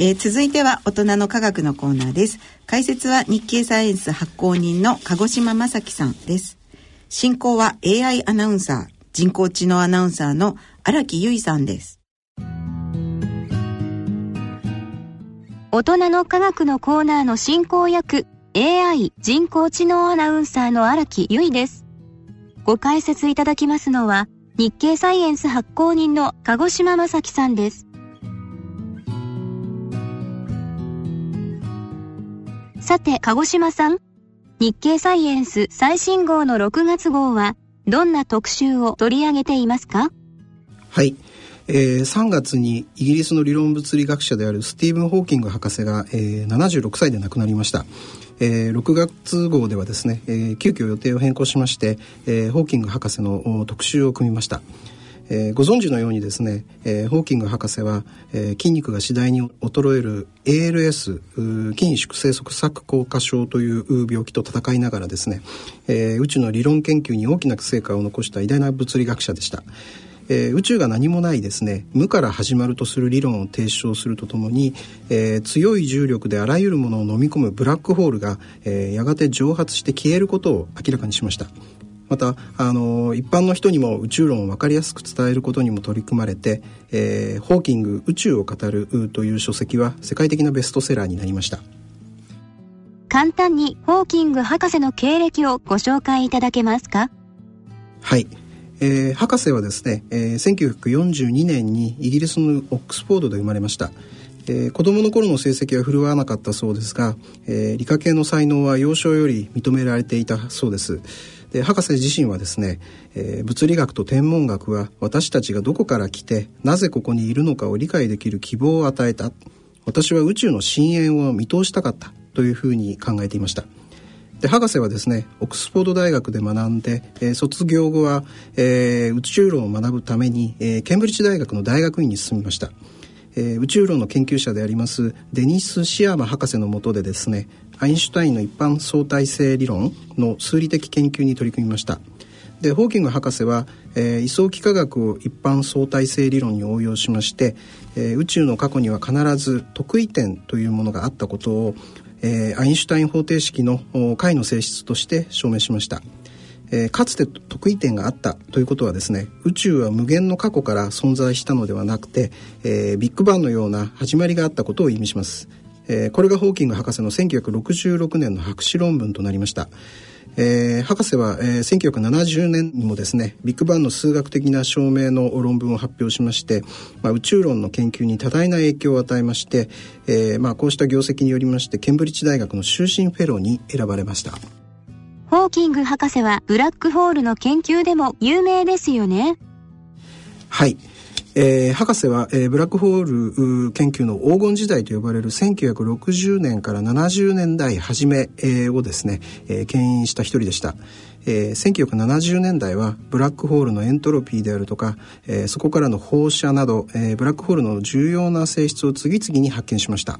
えー、続いては大人の科学のコーナーです。解説は日経サイエンス発行人の鹿児島正樹さんです。進行は AI アナウンサー人工知能アナウンサーの荒木由衣さんです。大人の科学のコーナーの進行役 AI 人工知能アナウンサーの荒木由衣です。ご解説いただきますのは日経サイエンス発行人の鹿児島正樹さんです。さて、鹿児島さん。日経サイエンス最新号の6月号は、どんな特集を取り上げていますか？はい。えー、3月にイギリスの理論物理学者であるスティーブン・ホーキング博士が、えー、76歳で亡くなりました。えー、6月号ではですね、えー、急遽予定を変更しまして、えー、ホーキング博士の特集を組みました。えー、ご存知のようにですね、えー、ホーキング博士は、えー、筋肉が次第に衰える ALS 筋縮性側索硬化症という病気と戦いながらですね、えー、宇宙の理論研究に大きな成果を残した偉大な物理学者でした。えー、宇宙が何もないですね無から始まるとする理論を提唱するとともに、えー、強い重力であらゆるものを飲み込むブラックホールが、えー、やがて蒸発して消えることを明らかにしました。またあの一般の人にも宇宙論を分かりやすく伝えることにも取り組まれて、えー、ホーキング宇宙を語るという書籍は世界的なベストセラーになりました。簡単にホーキング博士の経歴をご紹介いただけますか？はい、えー、博士はですね、えー、1942年にイギリスのオックスフォードで生まれました。えー、子供の頃の成績は振るわなかったそうですが、えー、理科系の才能は幼少より認められていたそうです。で博士自身はですね、えー、物理学と天文学は私たちがどこから来てなぜここにいるのかを理解できる希望を与えた。私は宇宙の深淵を見通したかった。というふうに考えていました。で博士はですねオックスフォード大学で学んで、えー、卒業後は、えー、宇宙論を学ぶために、えー、ケンブリッジ大学の大学院に進みました。えー、宇宙論の研究者でありますデニス・シアーマ博士のもとでですねアインシュタインの一般相対性理論の数理的研究に取り組みました。でホーキング博士は、えー、位相幾何学を一般相対性理論に応用しまして、えー、宇宙の過去には必ず特異点というものがあったことを、えー、アインシュタイン方程式の解の性質として証明しました。えー、かつて得意点があったということはですね宇宙は無限の過去から存在したのではなくて、えー、ビッグバンのような始まりがあったことを意味します、えー、これがホーキング博士の1966年の博士論文となりましたえー、博士は、えー、1970年にもですねビッグバンの数学的な証明の論文を発表しまして、まあ、宇宙論の研究に多大な影響を与えまして、えーまあ、こうした業績によりましてケンブリッジ大学の終身フェローに選ばれました。ホーキング博士はブラックホールの研究でも有名ですよね。はい。えー、博士は、えー、ブラックホール研究の黄金時代と呼ばれる1960年から70年代初め、えー、をですね、えー、牽引した一人でした。えー、1970年代はブラックホールのエントロピーであるとか、えー、そこからの放射など、えー、ブラックホールの重要な性質を次々に発見しました。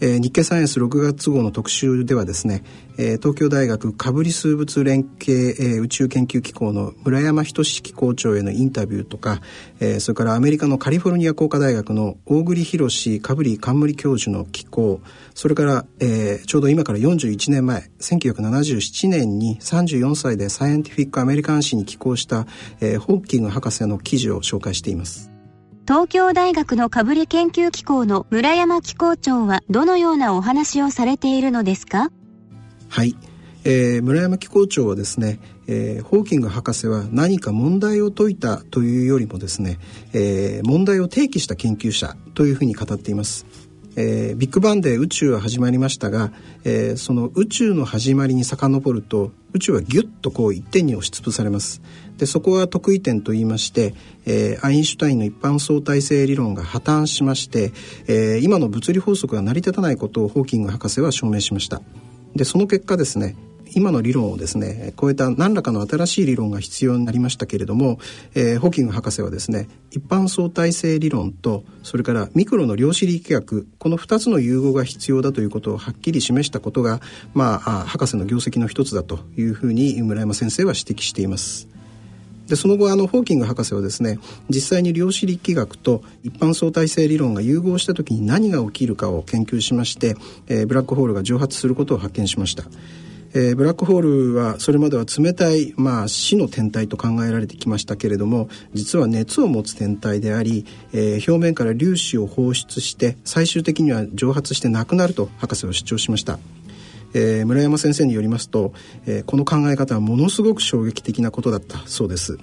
えー、日経サイエンス6月号の特集ではですね、えー、東京大学かぶり数物連携、えー、宇宙研究機構の村山仁志機構長へのインタビューとか、えー、それからアメリカのカリフォルニア工科大学の大栗博かぶり冠教授の機構それから、えー、ちょうど今から41年前1977年に34歳でサイエンティフィック・アメリカン誌に寄稿した、えー、ホーキング博士の記事を紹介しています。東京大学のかぶり研究機構の村山機構長はどのようなお話をされているのですか？はい、えー、村山機構長はですね、えー、ホーキング博士は何か問題を解いたというよりもですね、えー、問題を提起した研究者というふうに語っています。えー、ビッグバンで宇宙は始まりましたが、えー、その宇宙の始まりに遡ると宇宙はギュッとこう一点に押しつぶされます。でそこは得意点と言いまして、えー、アインシュタインの一般相対性理論が破綻しまして、えー、今の物理法則が成り立たないことをホーキング博士は証明しましたでその結果ですね今の理論をですね超えた何らかの新しい理論が必要になりましたけれども、えー、ホーキング博士はですね一般相対性理論とそれからミクロの量子力学この2つの融合が必要だということをはっきり示したことが、まあ、博士の業績の一つだというふうに村山先生は指摘しています。でその後あのホーキング博士はですね実際に量子力学と一般相対性理論が融合した時に何が起きるかを研究しまして、えー、ブラックホールが蒸発することを発見しました。えー、ブラックホールはそれまでは冷たい、まあ、死の天体と考えられてきましたけれども実は熱を持つ天体であり、えー、表面から粒子を放出して最終的には蒸発してなくなると博士は主張しました。えー、村山先生によりますと、えー、この考え方はものすごく衝撃的なことだったそうです。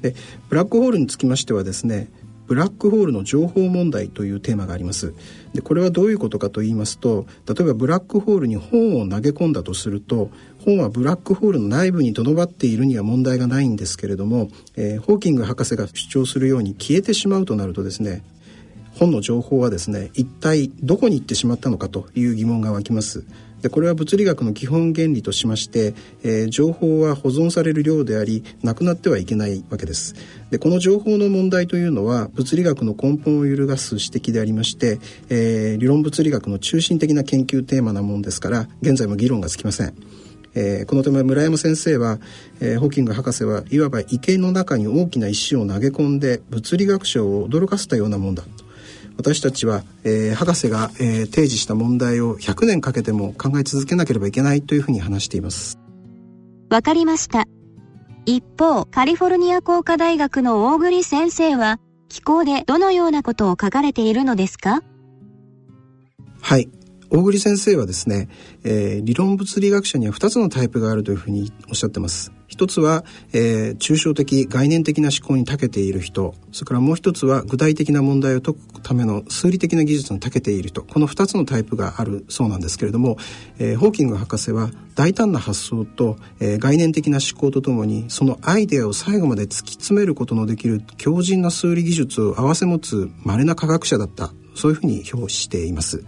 でブラックホールにつきましてはですねブラックホールの情報問題というテーマがあります。でこれはどういうことかと言いますと例えばブラックホールに本を投げ込んだとすると本はブラックホールの内部にとどまっているには問題がないんですけれども、えー、ホーキング博士が主張するように消えてしまうとなるとですね本の情報はですね一体どこに行ってしまったのかという疑問が湧きます。でこれは物理学の基本原理としまして、えー、情報は保存される量でありなくなってはいけないわけです。でこの情報の問題というのは物理学の根本を揺るがす指摘でありまして、えー、理論物理学の中心的な研究テーマなもんですから現在も議論がつきません。えー、このため村山先生は、えー、ホーキング博士はいわば池の中に大きな石を投げ込んで物理学者を驚かせたようなもんだと。私たちは、えー、博士が、えー、提示した問題を100年かけても考え続けなければいけないというふうに話しています。わかりました。一方カリフォルニア工科大学の大栗先生は気候でどのようなことを書かれているのですか？はい。大栗先生はですね、えー、理論物理学者には2つのタイプがあるというふうにおっしゃってます一つは、えー、抽象的概念的な思考に長けている人。それからもう一つは具体的な問題を解くための数理的な技術に長けている人。この2つのタイプがあるそうなんですけれども、えー、ホーキング博士は大胆な発想と、えー、概念的な思考とともにそのアイデアを最後まで突き詰めることのできる強靭な数理技術を併せ持つ稀な科学者だった。そういうふうに評しています。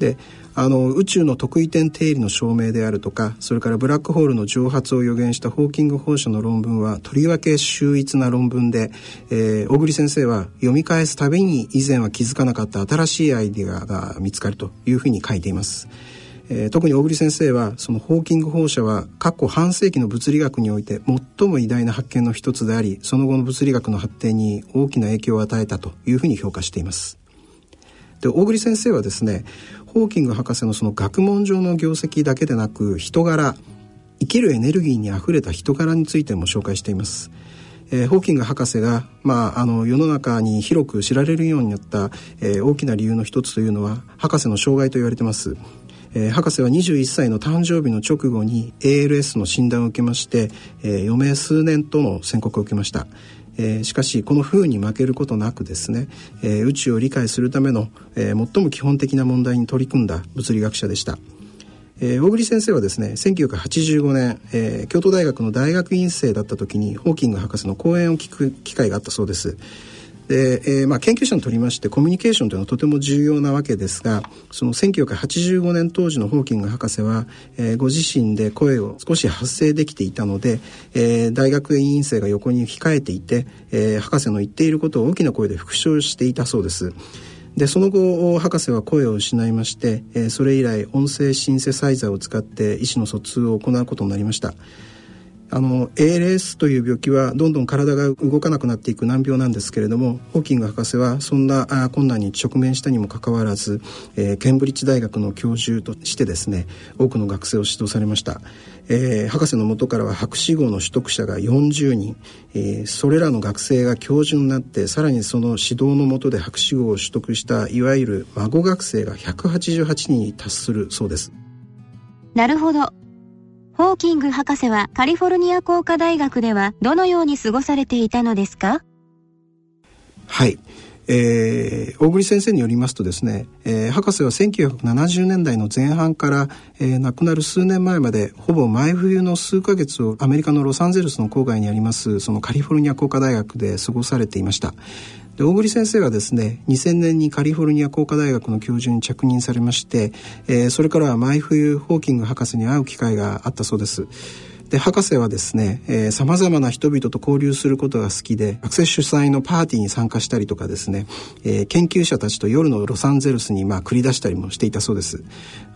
であの宇宙の特異点定理の証明であるとかそれからブラックホールの蒸発を予言したホーキング放射の論文はとりわけ秀逸な論文で、えー、小栗先生は読み返すたびに以前は気づかなかった新しいアイデアが見つかるというふうに書いています。え、特に小栗先生はそのホーキング放射は過去半世紀の物理学において最も偉大な発見の一つでありその後の物理学の発展に大きな影響を与えたというふうに評価しています。で大栗先生はですねホーキング博士のその学問上の業績だけでなく人柄生きるエネルギーにあふれた人柄についても紹介しています。えー、ホーキング博士が、まあ、あの世の中に広く知られるようになった、えー、大きな理由の一つというのは博士の障害と言われてます。えー、博士は21歳の誕生日の直後に ALS の診断を受けまして、え、余命数年との宣告を受けました。えー、しかしこの風に負けることなくですね、えー、宇宙を理解するための、えー、最も基本的な問題に取り組んだ物理学者でした。えー、大栗先生はですね1985年、えー、京都大学の大学院生だった時にホーキング博士の講演を聞く機会があったそうです。で、えーまあ、研究者にとりましてコミュニケーションというのはとても重要なわけですがその1985年当時のホーキング博士は、えー、ご自身で声を少し発声できていたので、えー、大学院生が横に控えていて、えー、博士の言っていることを大きな声で復唱していたそうです。でその後博士は声を失いまして、えー、それ以来音声シンセサイザーを使って意思の疎通を行うことになりました。あの ALS という病気はどんどん体が動かなくなっていく難病なんですけれどもホーキング博士はそんな困難に直面したにもかかわらず、えー、ケンブリッジ大学の教授としてですね多くの学生を指導されました、えー、博士のもとからは博士号の取得者が40人、えー、それらの学生が教授になってさらにその指導のもとで博士号を取得したいわゆる孫学生が188人に達するそうです。なるほど。ホーキング博士はカリフォルニア工科大学ではどのように過ごされていたのですか？はい。えー、大栗先生によりますとですね、えー、博士は1970年代の前半から、えー、亡くなる数年前までほぼ毎冬の数ヶ月をアメリカのロサンゼルスの郊外にありますそのカリフォルニア工科大学で過ごされていました。で大栗先生はですね2000年にカリフォルニア工科大学の教授に着任されまして、えー、それからは毎冬ホーキング博士に会う機会があったそうです。で博士はですねさまざまな人々と交流することが好きで学生主催のパーティーに参加したりとかですね、えー、研究者たちと夜のロサンゼルスにまあ繰り出したりもしていたそうです。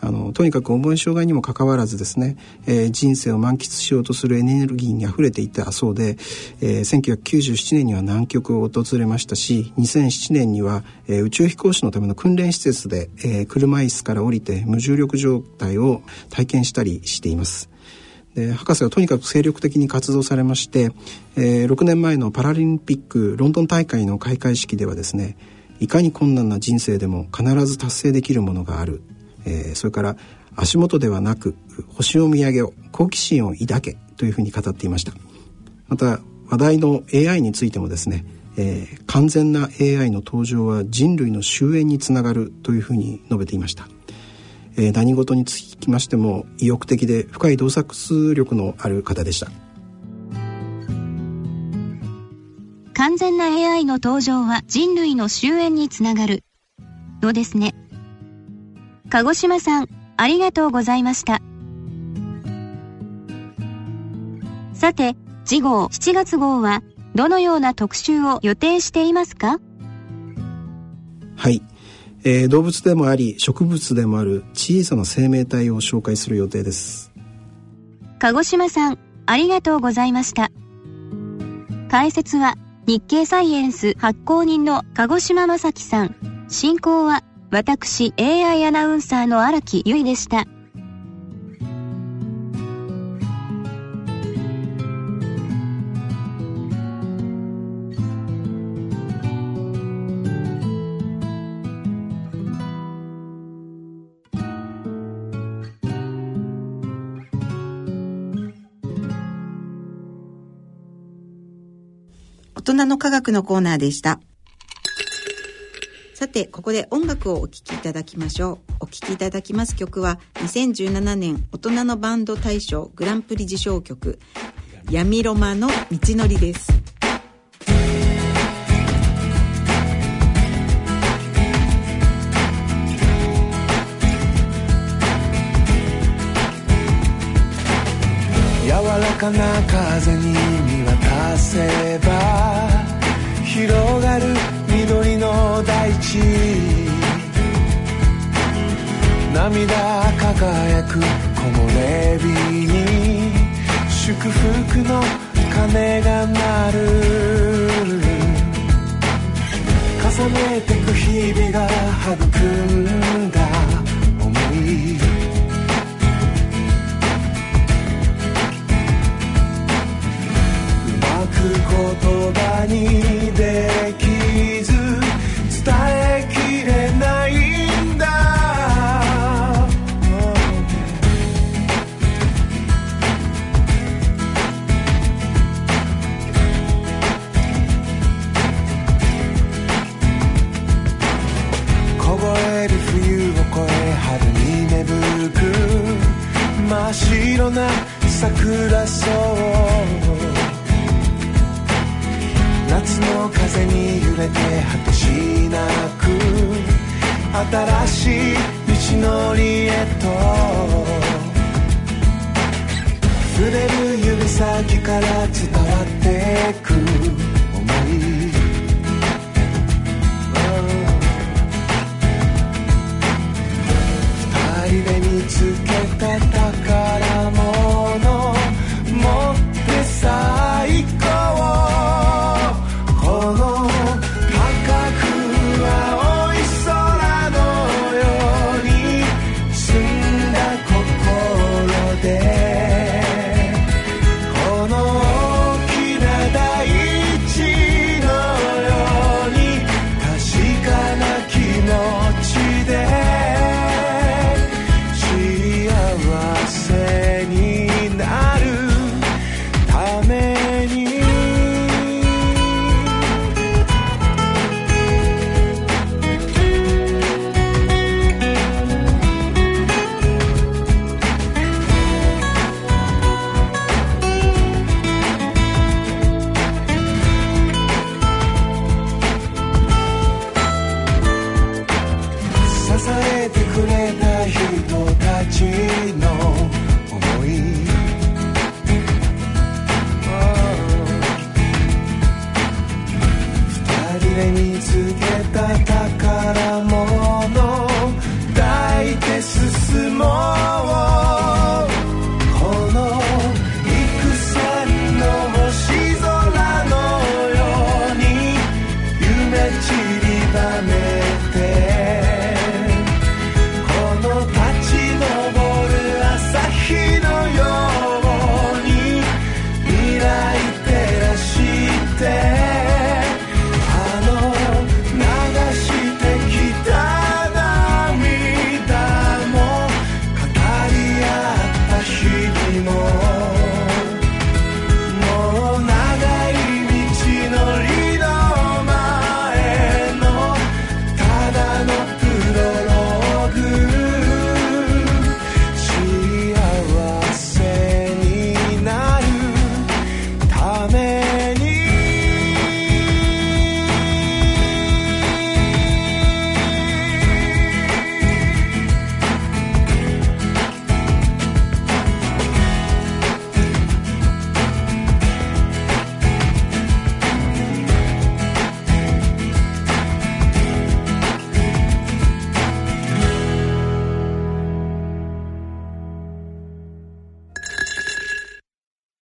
あのとにかく重い障害にもかかわらずですね、えー、人生を満喫しようとするエネルギーにあふれていたそうで、えー、1997年には南極を訪れましたし2007年には、えー、宇宙飛行士のための訓練施設で、えー、車椅子から降りて無重力状態を体験したりしています。で博士はとにかく精力的に活動されまして、えー、6年前のパラリンピックロンドン大会の開会式ではですねいかに困難な人生でも必ず達成できるものがある、えー、それから足元ではなく星を見上げよ好奇心を抱けというふうに語っていました。また話題の AI についてもですね、えー、完全な AI の登場は人類の終焉につながるというふうに述べていました。えー、何事につきましても意欲的で深い洞察力のある方でした。完全な AI の登場は人類の終焉につながる。のですね？鹿児島さんありがとうございました。さて次号7月号はどのような特集を予定していますか？はいえー、動物でもあり植物でもある小さな生命体を紹介する予定です。鹿児島さんありがとうございました。解説は日経サイエンス発行人の鹿児島正樹さん。進行は私 AI アナウンサーの荒木由衣でした。人の科学のコーナーでした。さて、ここで音楽をお聴きいただきましょう。お聴きいただきます曲は、2017年大人のバンド大賞グランプリ受賞曲、闇ロマの道のりです。かな風に見渡せば広がる緑の大地。涙輝く木漏れ日に祝福の鐘が鳴る。重ねてく日々が育んだ。葉にできず伝えきれないんだ。凍える冬を越え春に芽吹く真っ白な桜そうの風に揺れて果てしなく新しい道のりへと。触れる指先から伝わってく思い、二人で見つけた宝。amén.